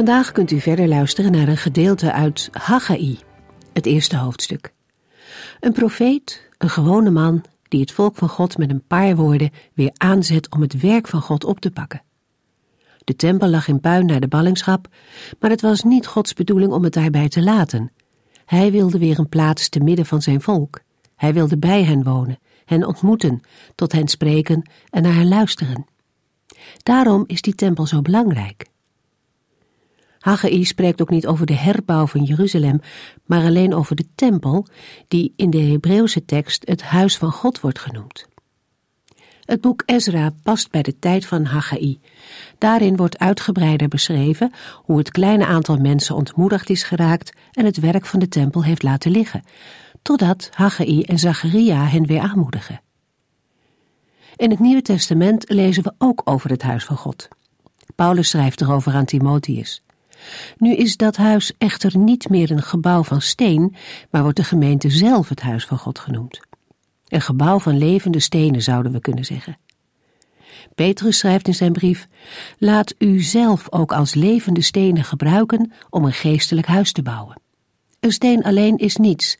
Vandaag kunt u verder luisteren naar een gedeelte uit Haggai, het eerste hoofdstuk. Een profeet, een gewone man, die het volk van God met een paar woorden weer aanzet om het werk van God op te pakken. De tempel lag in puin naar de ballingschap, maar het was niet Gods bedoeling om het daarbij te laten. Hij wilde weer een plaats te midden van zijn volk. Hij wilde bij hen wonen, hen ontmoeten, tot hen spreken en naar hen luisteren. Daarom is die tempel zo belangrijk. Haggai spreekt ook niet over de herbouw van Jeruzalem, maar alleen over de tempel, die in de Hebreeuwse tekst het huis van God wordt genoemd. Het boek Ezra past bij de tijd van Haggai. Daarin wordt uitgebreider beschreven hoe het kleine aantal mensen ontmoedigd is geraakt en het werk van de tempel heeft laten liggen, totdat Haggai en Zacharia hen weer aanmoedigen. In het Nieuwe Testament lezen we ook over het huis van God. Paulus schrijft erover aan Timotheus. Nu is dat huis echter niet meer een gebouw van steen, maar wordt de gemeente zelf het huis van God genoemd. Een gebouw van levende stenen zouden we kunnen zeggen. Petrus schrijft in zijn brief: Laat u zelf ook als levende stenen gebruiken om een geestelijk huis te bouwen. Een steen alleen is niets,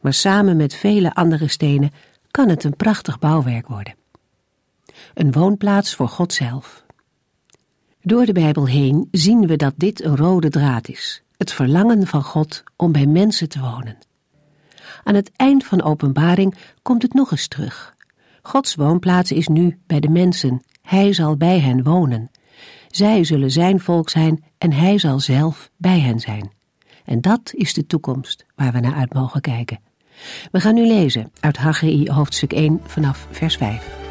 maar samen met vele andere stenen kan het een prachtig bouwwerk worden. Een woonplaats voor God zelf. Door de Bijbel heen zien we dat dit een rode draad is: het verlangen van God om bij mensen te wonen. Aan het eind van openbaring komt het nog eens terug. Gods woonplaats is nu bij de mensen, Hij zal bij hen wonen. Zij zullen zijn volk zijn en Hij zal zelf bij hen zijn. En dat is de toekomst waar we naar uit mogen kijken. We gaan nu lezen uit Haggai hoofdstuk 1 vanaf vers 5.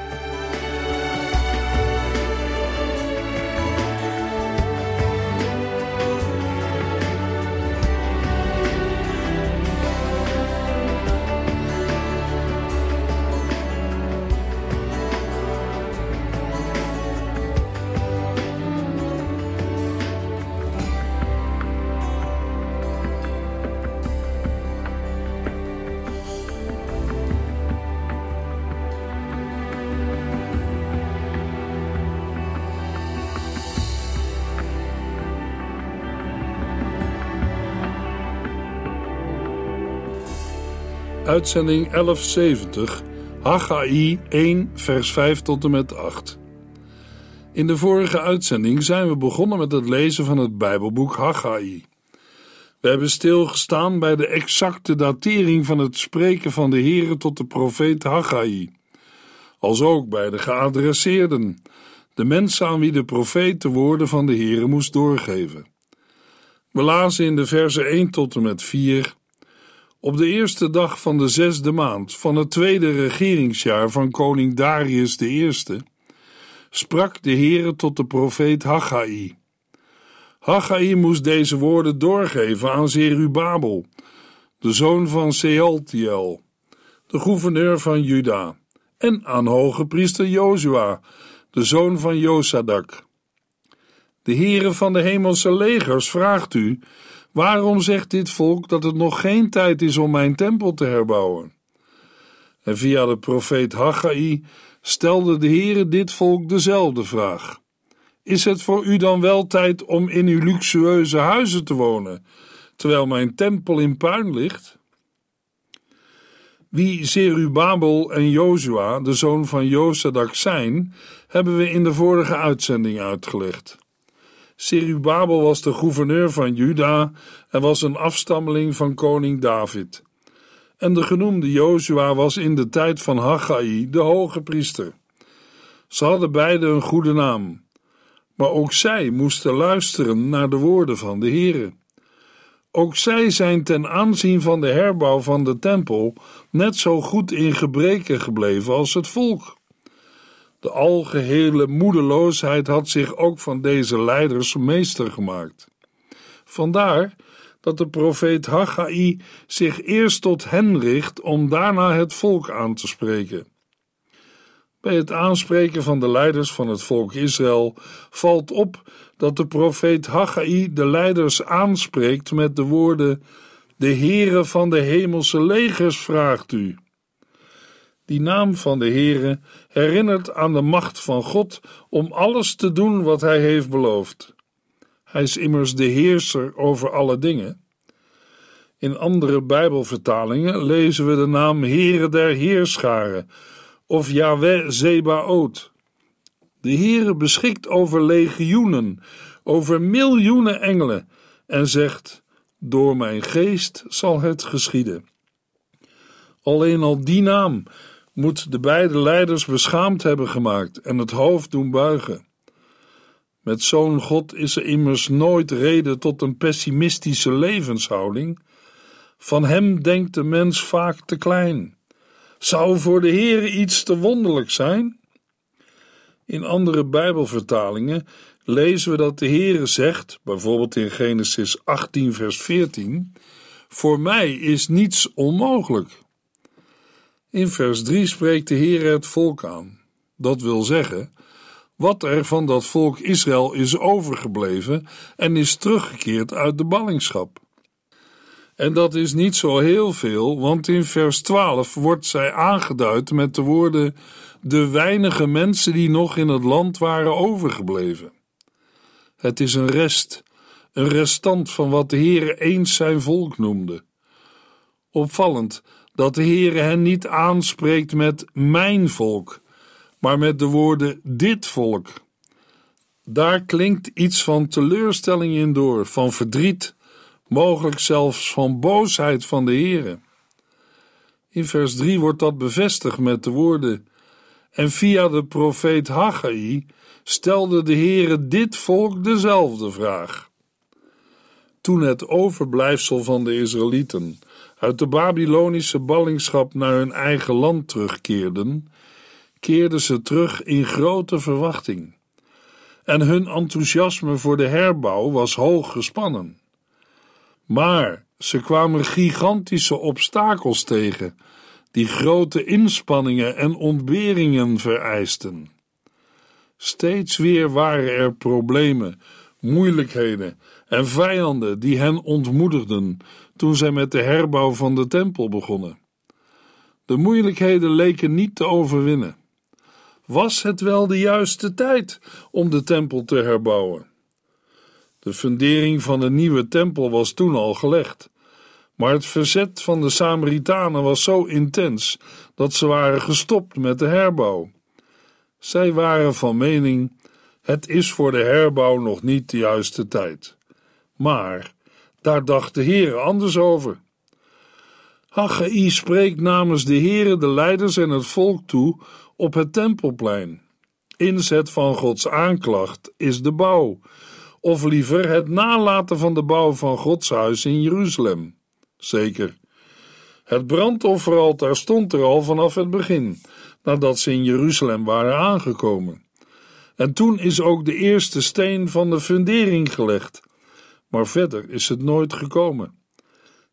Uitzending 1170, Haggai 1, vers 5 tot en met 8. In de vorige uitzending zijn we begonnen met het lezen van het Bijbelboek Haggai. We hebben stilgestaan bij de exacte datering van het spreken van de Heere tot de profeet Haggai, als ook bij de geadresseerden, de mensen aan wie de profeet de woorden van de Heere moest doorgeven. We lazen in de versen 1 tot en met 4 op de eerste dag van de zesde maand van het tweede regeringsjaar van koning Darius I sprak de Heere tot de profeet Haggai. Haggai moest deze woorden doorgeven aan Zerubabel, de zoon van Sealtiel, de gouverneur van Juda, en aan hoge priester Jozua, de zoon van Josadak. De Heere van de hemelse legers vraagt u Waarom zegt dit volk dat het nog geen tijd is om mijn tempel te herbouwen? En via de profeet Haggai stelde de Heere dit volk dezelfde vraag. Is het voor u dan wel tijd om in uw luxueuze huizen te wonen, terwijl mijn tempel in puin ligt? Wie Zerubabel en Jozua, de zoon van Josadak, zijn, hebben we in de vorige uitzending uitgelegd. Serubabel was de gouverneur van Juda en was een afstammeling van koning David. En de genoemde Jozua was in de tijd van Haggai de hoge priester. Ze hadden beide een goede naam, maar ook zij moesten luisteren naar de woorden van de Heere. Ook zij zijn ten aanzien van de herbouw van de tempel net zo goed in gebreken gebleven als het volk. De algehele moedeloosheid had zich ook van deze leiders meester gemaakt. Vandaar dat de profeet Haggai zich eerst tot hen richt om daarna het volk aan te spreken. Bij het aanspreken van de leiders van het volk Israël valt op dat de profeet Haggai de leiders aanspreekt met de woorden: De Heere van de hemelse legers vraagt u. Die naam van de Heere herinnert aan de macht van God om alles te doen wat hij heeft beloofd. Hij is immers de heerser over alle dingen. In andere Bijbelvertalingen lezen we de naam Heere der Heerscharen of Yahweh Zebaot. De Heere beschikt over legioenen, over miljoenen engelen en zegt: Door mijn geest zal het geschieden. Alleen al die naam moet de beide leiders beschaamd hebben gemaakt en het hoofd doen buigen. Met zo'n God is er immers nooit reden tot een pessimistische levenshouding. Van hem denkt de mens vaak te klein. Zou voor de Heere iets te wonderlijk zijn? In andere Bijbelvertalingen lezen we dat de Heere zegt, bijvoorbeeld in Genesis 18 vers 14, voor mij is niets onmogelijk. In vers 3 spreekt de Heere het volk aan. Dat wil zeggen, wat er van dat volk Israël is overgebleven en is teruggekeerd uit de ballingschap. En dat is niet zo heel veel, want in vers 12 wordt zij aangeduid met de woorden: de weinige mensen die nog in het land waren overgebleven. Het is een rest, een restant van wat de Heere eens zijn volk noemde. Opvallend dat de Heere hen niet aanspreekt met mijn volk, maar met de woorden dit volk. Daar klinkt iets van teleurstelling in door, van verdriet, mogelijk zelfs van boosheid van de Heere. In vers 3 wordt dat bevestigd met de woorden: En via de profeet Haggai stelde de Heere dit volk dezelfde vraag. Toen het overblijfsel van de Israëlieten uit de Babylonische ballingschap naar hun eigen land terugkeerden, keerden ze terug in grote verwachting. En hun enthousiasme voor de herbouw was hoog gespannen. Maar ze kwamen gigantische obstakels tegen, die grote inspanningen en ontberingen vereisten. Steeds weer waren er problemen, moeilijkheden en vijanden die hen ontmoedigden toen zij met de herbouw van de tempel begonnen. De moeilijkheden leken niet te overwinnen. Was het wel de juiste tijd om de tempel te herbouwen? De fundering van de nieuwe tempel was toen al gelegd. Maar het verzet van de Samaritanen was zo intens dat ze waren gestopt met de herbouw. Zij waren van mening: het is voor de herbouw nog niet de juiste tijd. Maar daar dacht de Heer anders over. Haggai spreekt namens de Heere de leiders en het volk toe op het tempelplein. Inzet van Gods aanklacht is de bouw, of liever het nalaten van de bouw van Gods huis in Jeruzalem. Zeker. Het brandofferaltaar stond er al vanaf het begin, nadat ze in Jeruzalem waren aangekomen. En toen is ook de eerste steen van de fundering gelegd, maar verder is het nooit gekomen.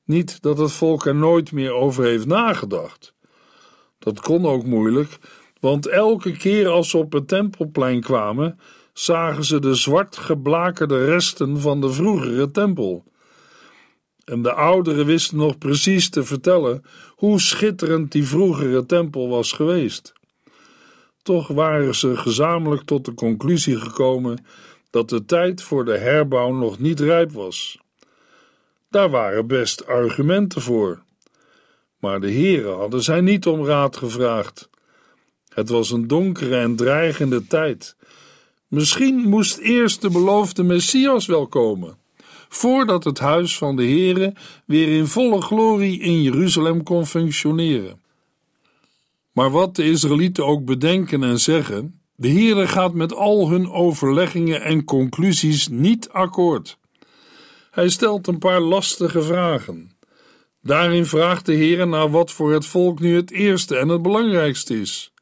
Niet dat het volk er nooit meer over heeft nagedacht. Dat kon ook moeilijk, want elke keer als ze op het tempelplein kwamen, zagen ze de zwart geblakerde resten van de vroegere tempel. En de ouderen wisten nog precies te vertellen hoe schitterend die vroegere tempel was geweest. Toch waren ze gezamenlijk tot de conclusie gekomen dat de tijd voor de herbouw nog niet rijp was. Daar waren best argumenten voor. Maar de heren hadden zij niet om raad gevraagd. Het was een donkere en dreigende tijd Misschien moest eerst de beloofde Messias wel komen, voordat het huis van de Heere weer in volle glorie in Jeruzalem kon functioneren. Maar wat de Israëlieten ook bedenken en zeggen, de Heere gaat met al hun overleggingen en conclusies niet akkoord. Hij stelt een paar lastige vragen. Daarin vraagt de Heere naar wat voor het volk nu het eerste en het belangrijkste is.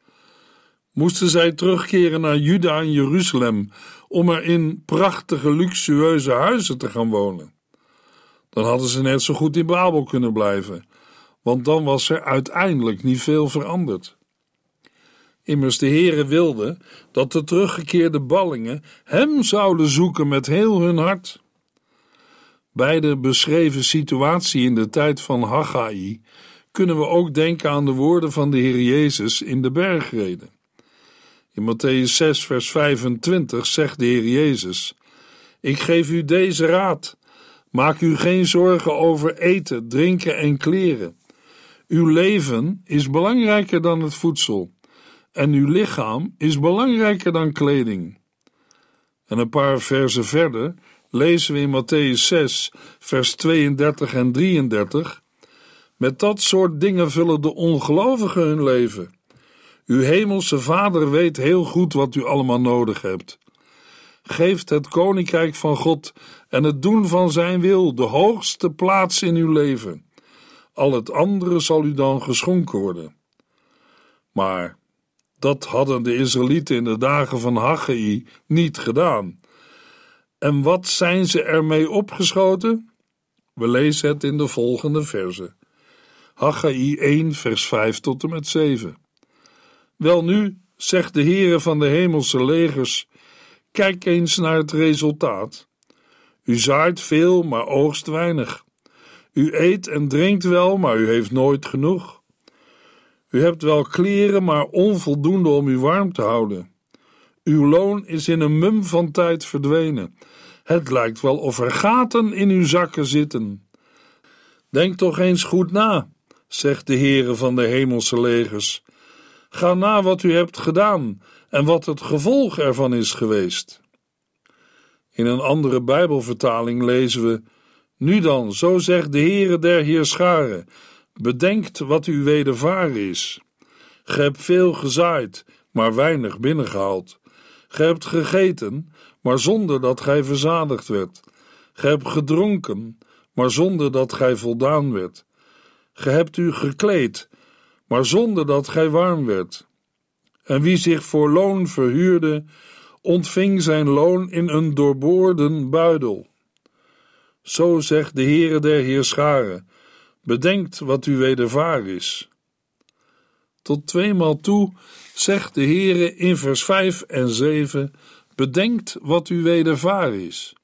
moesten zij terugkeren naar Juda en Jeruzalem om er in prachtige, luxueuze huizen te gaan wonen. Dan hadden ze net zo goed in Babel kunnen blijven, want dan was er uiteindelijk niet veel veranderd. Immers de Heere wilde dat de teruggekeerde ballingen hem zouden zoeken met heel hun hart. Bij de beschreven situatie in de tijd van Haggai kunnen we ook denken aan de woorden van de Heer Jezus in de bergreden. In Matthäus 6, vers 25 zegt de Heer Jezus: Ik geef u deze raad. Maak u geen zorgen over eten, drinken en kleren. Uw leven is belangrijker dan het voedsel, en uw lichaam is belangrijker dan kleding. En een paar versen verder lezen we in Matthäus 6, vers 32 en 33. Met dat soort dingen vullen de ongelovigen hun leven. Uw hemelse Vader weet heel goed wat u allemaal nodig hebt. Geeft het koninkrijk van God en het doen van zijn wil de hoogste plaats in uw leven. Al het andere zal u dan geschonken worden. Maar dat hadden de Israëlieten in de dagen van Haggai niet gedaan. En wat zijn ze ermee opgeschoten? We lezen het in de volgende verse. Haggai 1 vers 5 tot en met 7. Welnu, zegt de Heere van de hemelse legers, kijk eens naar het resultaat. U zaait veel, maar oogst weinig. U eet en drinkt wel, maar u heeft nooit genoeg. U hebt wel kleren, maar onvoldoende om u warm te houden. Uw loon is in een mum van tijd verdwenen. Het lijkt wel of er gaten in uw zakken zitten. Denk toch eens goed na, zegt de Heere van de hemelse legers. Ga na wat u hebt gedaan en wat het gevolg ervan is geweest. In een andere Bijbelvertaling lezen we: Nu dan, zo zegt de Heere der Heerscharen: bedenkt wat u wedervaren is. Ge hebt veel gezaaid, maar weinig binnengehaald. Ge hebt gegeten, maar zonder dat gij verzadigd werd. Ge hebt gedronken, maar zonder dat gij voldaan werd. Ge hebt u gekleed, maar zonder dat gij warm werd. En wie zich voor loon verhuurde, ontving zijn loon in een doorboorden buidel. Zo zegt de Heere der Heerscharen: bedenkt wat u wedervaar is. Tot tweemaal toe zegt de Heere in vers 5 en 7: bedenkt wat u wedervaar is.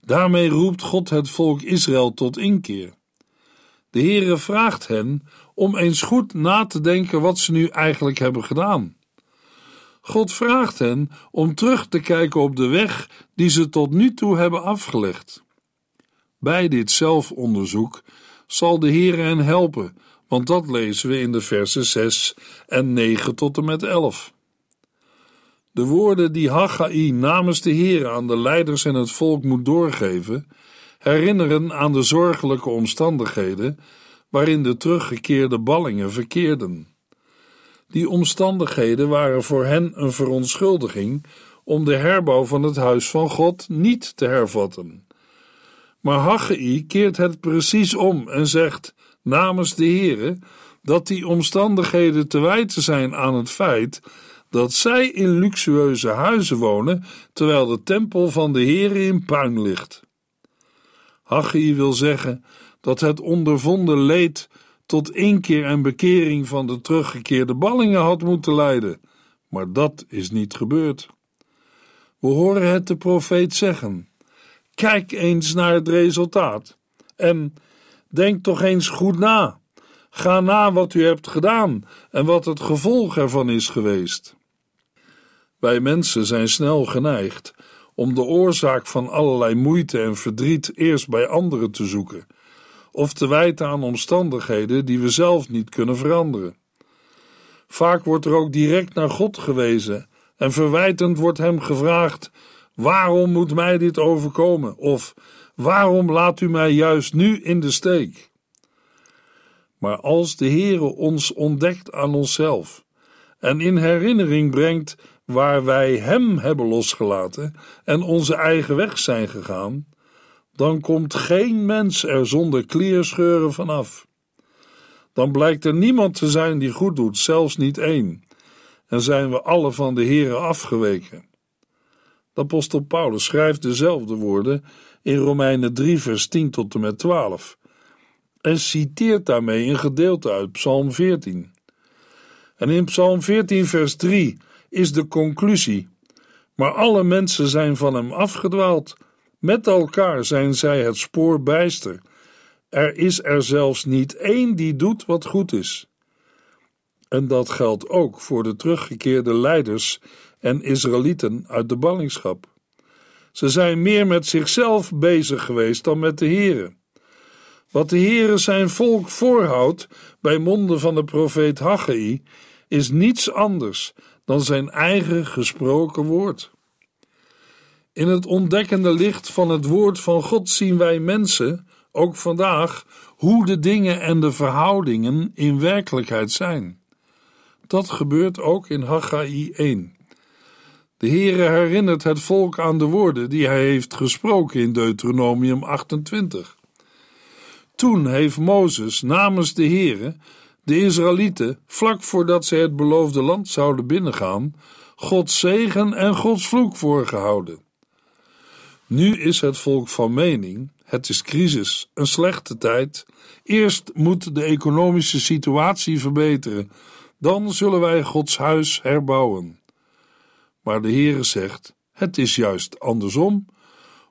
Daarmee roept God het volk Israël tot inkeer. De Heere vraagt hen om eens goed na te denken wat ze nu eigenlijk hebben gedaan. God vraagt hen om terug te kijken op de weg die ze tot nu toe hebben afgelegd. Bij dit zelfonderzoek zal de Heere hen helpen, want dat lezen we in de versen 6 en 9 tot en met 11. De woorden die Haggai namens de Heer aan de leiders en het volk moet doorgeven, herinneren aan de zorgelijke omstandigheden waarin de teruggekeerde ballingen verkeerden. Die omstandigheden waren voor hen een verontschuldiging om de herbouw van het huis van God niet te hervatten. Maar Haggai keert het precies om en zegt namens de Heere dat die omstandigheden te wijten zijn aan het feit dat zij in luxueuze huizen wonen, terwijl de tempel van de Heere in puin ligt. Haggai wil zeggen dat het ondervonden leed tot inkeer en bekering van de teruggekeerde ballingen had moeten leiden, maar dat is niet gebeurd. We horen het de profeet zeggen: Kijk eens naar het resultaat en denk toch eens goed na. Ga na wat u hebt gedaan en wat het gevolg ervan is geweest. Wij mensen zijn snel geneigd om de oorzaak van allerlei moeite en verdriet eerst bij anderen te zoeken, of te wijten aan omstandigheden die we zelf niet kunnen veranderen. Vaak wordt er ook direct naar God gewezen en verwijtend wordt hem gevraagd: Waarom moet mij dit overkomen? Of waarom laat u mij juist nu in de steek? Maar als de Heere ons ontdekt aan onszelf en in herinnering brengt waar wij Hem hebben losgelaten en onze eigen weg zijn gegaan, dan komt geen mens er zonder klierscheuren vanaf. Dan blijkt er niemand te zijn die goed doet, zelfs niet één. en zijn we alle van de Here afgeweken. De apostel Paulus schrijft dezelfde woorden in Romeinen 3 vers 10 tot en met 12 en citeert daarmee een gedeelte uit Psalm 14. En in Psalm 14 vers 3 is de conclusie maar alle mensen zijn van hem afgedwaald. Met elkaar zijn zij het spoor bijster. Er is er zelfs niet één die doet wat goed is. En dat geldt ook voor de teruggekeerde leiders en Israëlieten uit de ballingschap. Ze zijn meer met zichzelf bezig geweest dan met de Here. Wat de Heere zijn volk voorhoudt bij monden van de profeet Haggai is niets anders dan zijn eigen gesproken woord. In het ontdekkende licht van het woord van God zien wij mensen, ook vandaag, hoe de dingen en de verhoudingen in werkelijkheid zijn. Dat gebeurt ook in Haggai 1. De Heere herinnert het volk aan de woorden die hij heeft gesproken in Deuteronomium 28. Toen heeft Mozes namens de Heere de Israëlieten, vlak voordat ze het beloofde land zouden binnengaan, Gods zegen en Gods vloek voorgehouden. Nu is het volk van mening: het is crisis, een slechte tijd. Eerst moet de economische situatie verbeteren, dan zullen wij Gods huis herbouwen. Maar de Heere zegt: het is juist andersom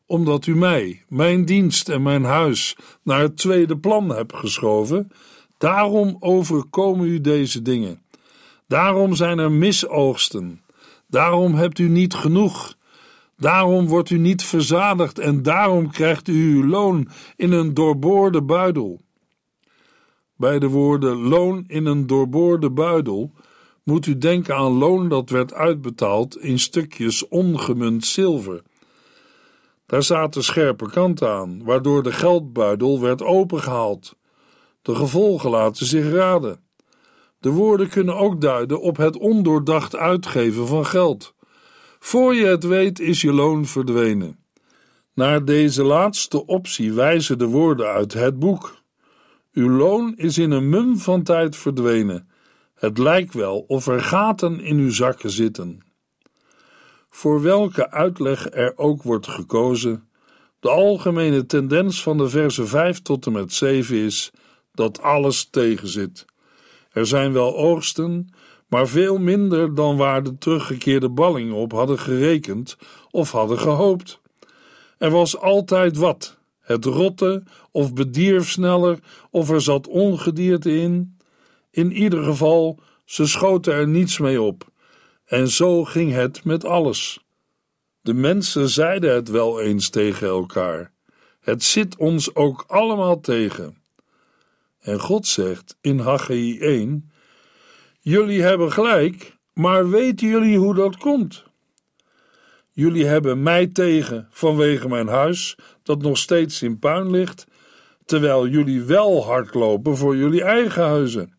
omdat u mij, mijn dienst en mijn huis naar het tweede plan hebt geschoven, daarom overkomen u deze dingen. Daarom zijn er misoogsten. Daarom hebt u niet genoeg. Daarom wordt u niet verzadigd en daarom krijgt u uw loon in een doorboorde buidel. Bij de woorden loon in een doorboorde buidel moet u denken aan loon dat werd uitbetaald in stukjes ongemunt zilver. Daar zaten scherpe kanten aan, waardoor de geldbuidel werd opengehaald. De gevolgen laten zich raden. De woorden kunnen ook duiden op het ondoordacht uitgeven van geld. Voor je het weet is je loon verdwenen. Naar deze laatste optie wijzen de woorden uit het boek. Uw loon is in een mum van tijd verdwenen. Het lijkt wel of er gaten in uw zakken zitten. Voor welke uitleg er ook wordt gekozen, de algemene tendens van de versen 5 tot en met 7 is dat alles tegenzit. Er zijn wel oogsten, maar veel minder dan waar de teruggekeerde ballingen op hadden gerekend of hadden gehoopt. Er was altijd wat. Het rotte of bedierf sneller of er zat ongedierte in. In ieder geval, ze schoten er niets mee op. En zo ging het met alles. De mensen zeiden het wel eens tegen elkaar: Het zit ons ook allemaal tegen. En God zegt in Haggai 1: Jullie hebben gelijk, maar weten jullie hoe dat komt? Jullie hebben mij tegen vanwege mijn huis, dat nog steeds in puin ligt, terwijl jullie wel hardlopen voor jullie eigen huizen.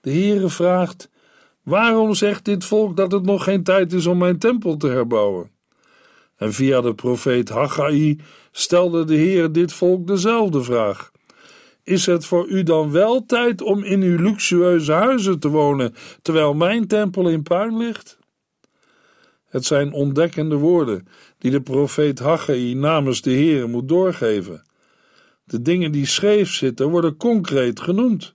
De Heere vraagt: Waarom zegt dit volk dat het nog geen tijd is om mijn tempel te herbouwen? En via de profeet Haggai stelde de Heer dit volk dezelfde vraag. Is het voor u dan wel tijd om in uw luxueuze huizen te wonen, terwijl mijn tempel in puin ligt? Het zijn ontdekkende woorden die de profeet Haggai namens de Heer moet doorgeven. De dingen die scheef zitten worden concreet genoemd.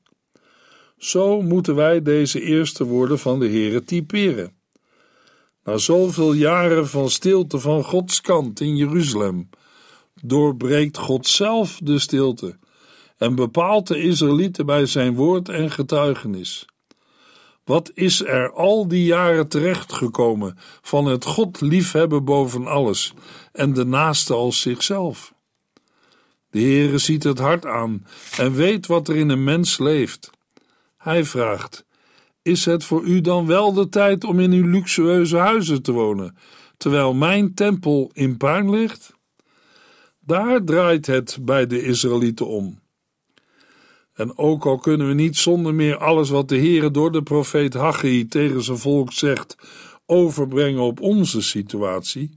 Zo moeten wij deze eerste woorden van de Heere typeren. Na zoveel jaren van stilte van Gods kant in Jeruzalem, doorbreekt God zelf de stilte en bepaalt de Israëlieten bij zijn woord en getuigenis. Wat is er al die jaren terechtgekomen van het God liefhebben boven alles en de naaste als zichzelf? De Heere ziet het hart aan en weet wat er in een mens leeft. Hij vraagt: Is het voor u dan wel de tijd om in uw luxueuze huizen te wonen, terwijl mijn tempel in puin ligt? Daar draait het bij de Israëlieten om. En ook al kunnen we niet zonder meer alles wat de Heere door de profeet Haggai tegen zijn volk zegt, overbrengen op onze situatie,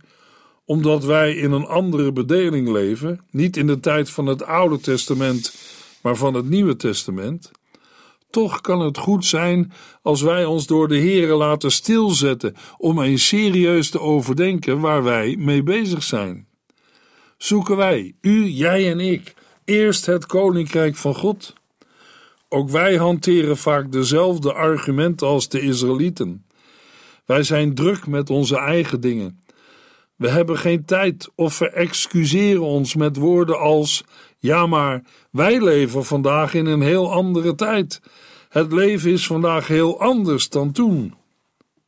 omdat wij in een andere bedeling leven, niet in de tijd van het Oude Testament, maar van het Nieuwe Testament, Toch kan het goed zijn als wij ons door de Heere laten stilzetten om eens serieus te overdenken waar wij mee bezig zijn. Zoeken wij, u, jij en ik, eerst het koninkrijk van God? Ook wij hanteren vaak dezelfde argumenten als de Israëlieten. Wij zijn druk met onze eigen dingen. We hebben geen tijd of verexcuseren ons met woorden als: Ja, maar wij leven vandaag in een heel andere tijd. Het leven is vandaag heel anders dan toen.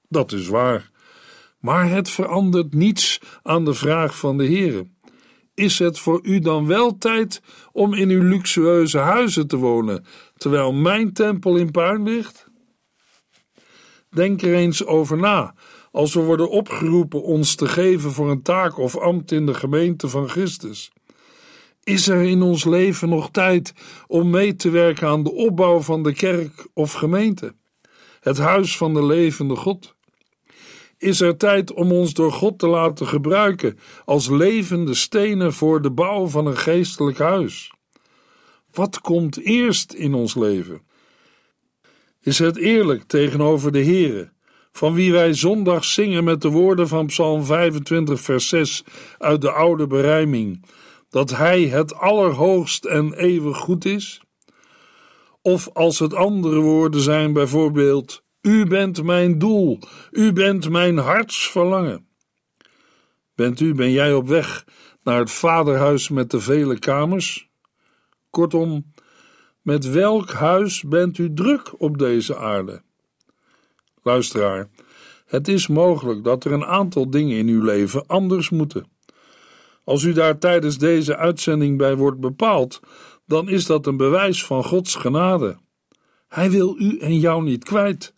Dat is waar. Maar het verandert niets aan de vraag van de Heere. Is het voor u dan wel tijd om in uw luxueuze huizen te wonen, terwijl mijn tempel in puin ligt? Denk er eens over na als we worden opgeroepen ons te geven voor een taak of ambt in de gemeente van Christus. Is er in ons leven nog tijd om mee te werken aan de opbouw van de kerk of gemeente, het huis van de levende God? Is er tijd om ons door God te laten gebruiken als levende stenen voor de bouw van een geestelijk huis? Wat komt eerst in ons leven? Is het eerlijk tegenover de Here, van wie wij zondag zingen met de woorden van Psalm 25, vers 6 uit de oude berijming, dat Hij het allerhoogst en eeuwig goed is? Of als het andere woorden zijn, bijvoorbeeld: U bent mijn doel, U bent mijn hartsverlangen. Bent u, ben jij op weg naar het vaderhuis met de vele kamers? Kortom, met welk huis bent u druk op deze aarde? Luisteraar, het is mogelijk dat er een aantal dingen in uw leven anders moeten. Als u daar tijdens deze uitzending bij wordt bepaald, dan is dat een bewijs van Gods genade. Hij wil u en jou niet kwijt,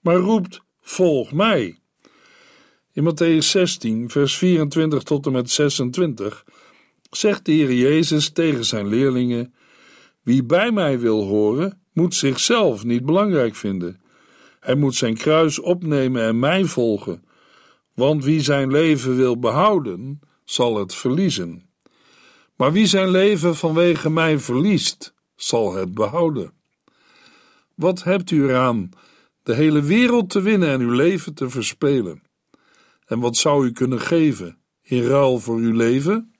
maar roept: Volg mij. In Matthäus 16, vers 24 tot en met 26 zegt de Heer Jezus tegen zijn leerlingen: Wie bij mij wil horen, moet zichzelf niet belangrijk vinden. Hij moet zijn kruis opnemen en mij volgen. Want wie zijn leven wil behouden, zal het verliezen. Maar wie zijn leven vanwege mij verliest, zal het behouden. Wat hebt u eraan de hele wereld te winnen en uw leven te verspelen? En wat zou u kunnen geven in ruil voor uw leven?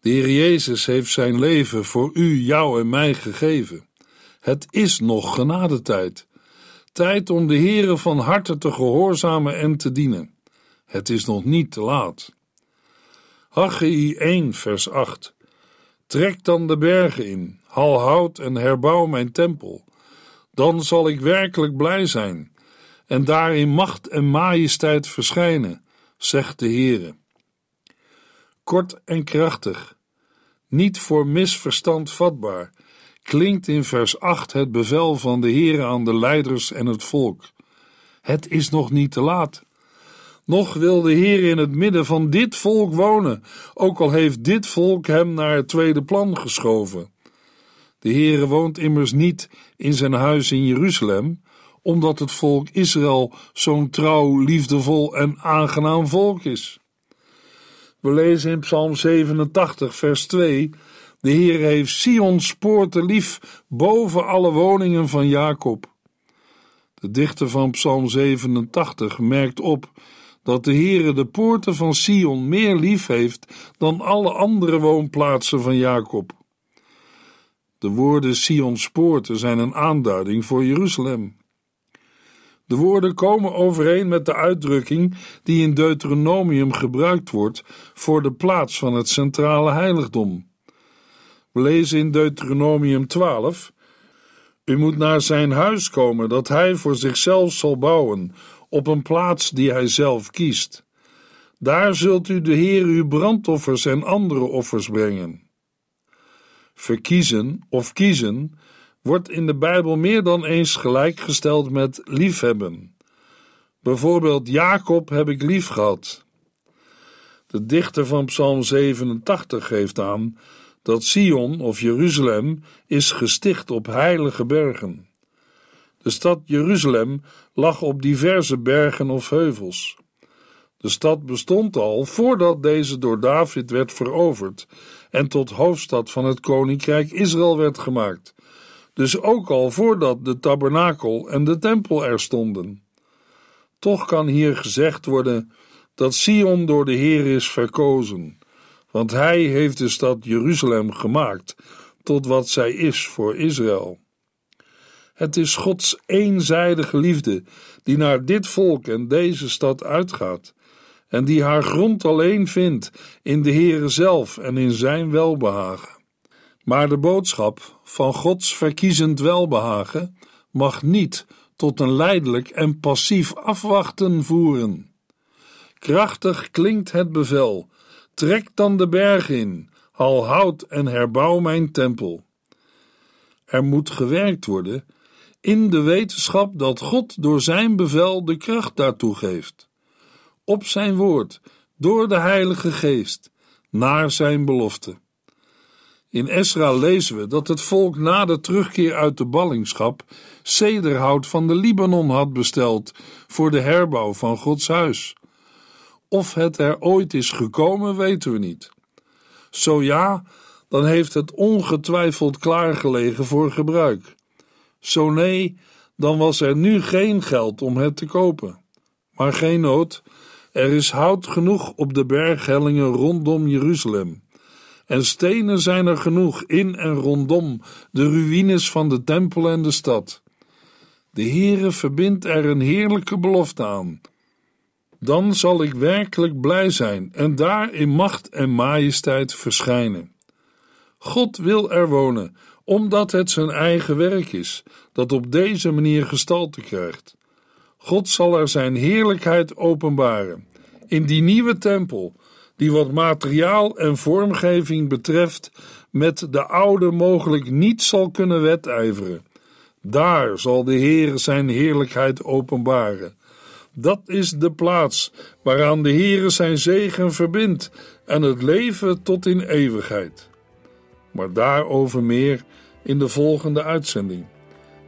De Heer Jezus heeft zijn leven voor u, jou en mij gegeven. Het is nog genadetijd. Tijd om de Heere van harte te gehoorzamen en te dienen. Het is nog niet te laat. Haggai 1 vers 8 Trek dan de bergen in, hal hout en herbouw mijn tempel. Dan zal ik werkelijk blij zijn en daar in macht en majesteit verschijnen, zegt de Heere. Kort en krachtig, niet voor misverstand vatbaar, klinkt in vers 8 het bevel van de Heere aan de leiders en het volk. Het is nog niet te laat. Nog wil de Heer in het midden van dit volk wonen, ook al heeft dit volk hem naar het tweede plan geschoven. De Heere woont immers niet in zijn huis in Jeruzalem, omdat het volk Israël zo'n trouw, liefdevol en aangenaam volk is. We lezen in Psalm 87, vers 2 de Heer heeft Sion's poorten lief boven alle woningen van Jacob. De dichter van Psalm 87 merkt op dat de Heere de poorten van Sion meer lief heeft dan alle andere woonplaatsen van Jacob. De woorden Sion's poorten zijn een aanduiding voor Jeruzalem. De woorden komen overeen met de uitdrukking die in Deuteronomium gebruikt wordt voor de plaats van het centrale heiligdom. We lezen in Deuteronomium 12: U moet naar zijn huis komen dat hij voor zichzelf zal bouwen, op een plaats die hij zelf kiest. Daar zult u de Heer uw brandoffers en andere offers brengen. Verkiezen of kiezen wordt in de Bijbel meer dan eens gelijkgesteld met liefhebben. Bijvoorbeeld Jacob heb ik lief gehad. De dichter van Psalm 87 geeft aan dat Sion of Jeruzalem is gesticht op heilige bergen. De stad Jeruzalem lag op diverse bergen of heuvels. De stad bestond al voordat deze door David werd veroverd en tot hoofdstad van het koninkrijk Israël werd gemaakt, dus ook al voordat de tabernakel en de tempel er stonden. Toch kan hier gezegd worden dat Sion door de Heer is verkozen, want hij heeft de stad Jeruzalem gemaakt tot wat zij is voor Israël. Het is Gods eenzijdige liefde die naar dit volk en deze stad uitgaat en die haar grond alleen vindt in de Heere zelf en in zijn welbehagen. Maar de boodschap van Gods verkiezend welbehagen mag niet tot een leidelijk en passief afwachten voeren. Krachtig klinkt het bevel: trek dan de berg in, haal hout en herbouw mijn tempel. Er moet gewerkt worden in de wetenschap dat God door zijn bevel de kracht daartoe geeft. Op zijn woord, door de Heilige Geest, naar zijn belofte. In Esra lezen we dat het volk na de terugkeer uit de ballingschap cederhout van de Libanon had besteld voor de herbouw van Gods huis. Of het er ooit is gekomen, weten we niet. Zo ja, dan heeft het ongetwijfeld klaargelegen voor gebruik. Zo nee, dan was er nu geen geld om het te kopen. Maar geen nood, er is hout genoeg op de berghellingen rondom Jeruzalem. En stenen zijn er genoeg in en rondom de ruïnes van de tempel en de stad. De Heere verbindt er een heerlijke belofte aan. Dan zal ik werkelijk blij zijn en daar in macht en majesteit verschijnen. God wil er wonen, omdat het zijn eigen werk is, dat op deze manier gestalte krijgt. God zal er zijn heerlijkheid openbaren. In die nieuwe tempel, die wat materiaal en vormgeving betreft, met de oude mogelijk niet zal kunnen wedijveren. Daar zal de Heer zijn heerlijkheid openbaren. Dat is de plaats waaraan de Heer zijn zegen verbindt en het leven tot in eeuwigheid. Maar daarover meer in de volgende uitzending.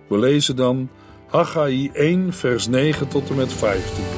We lezen dan Haggai 1, vers 9 tot en met 15.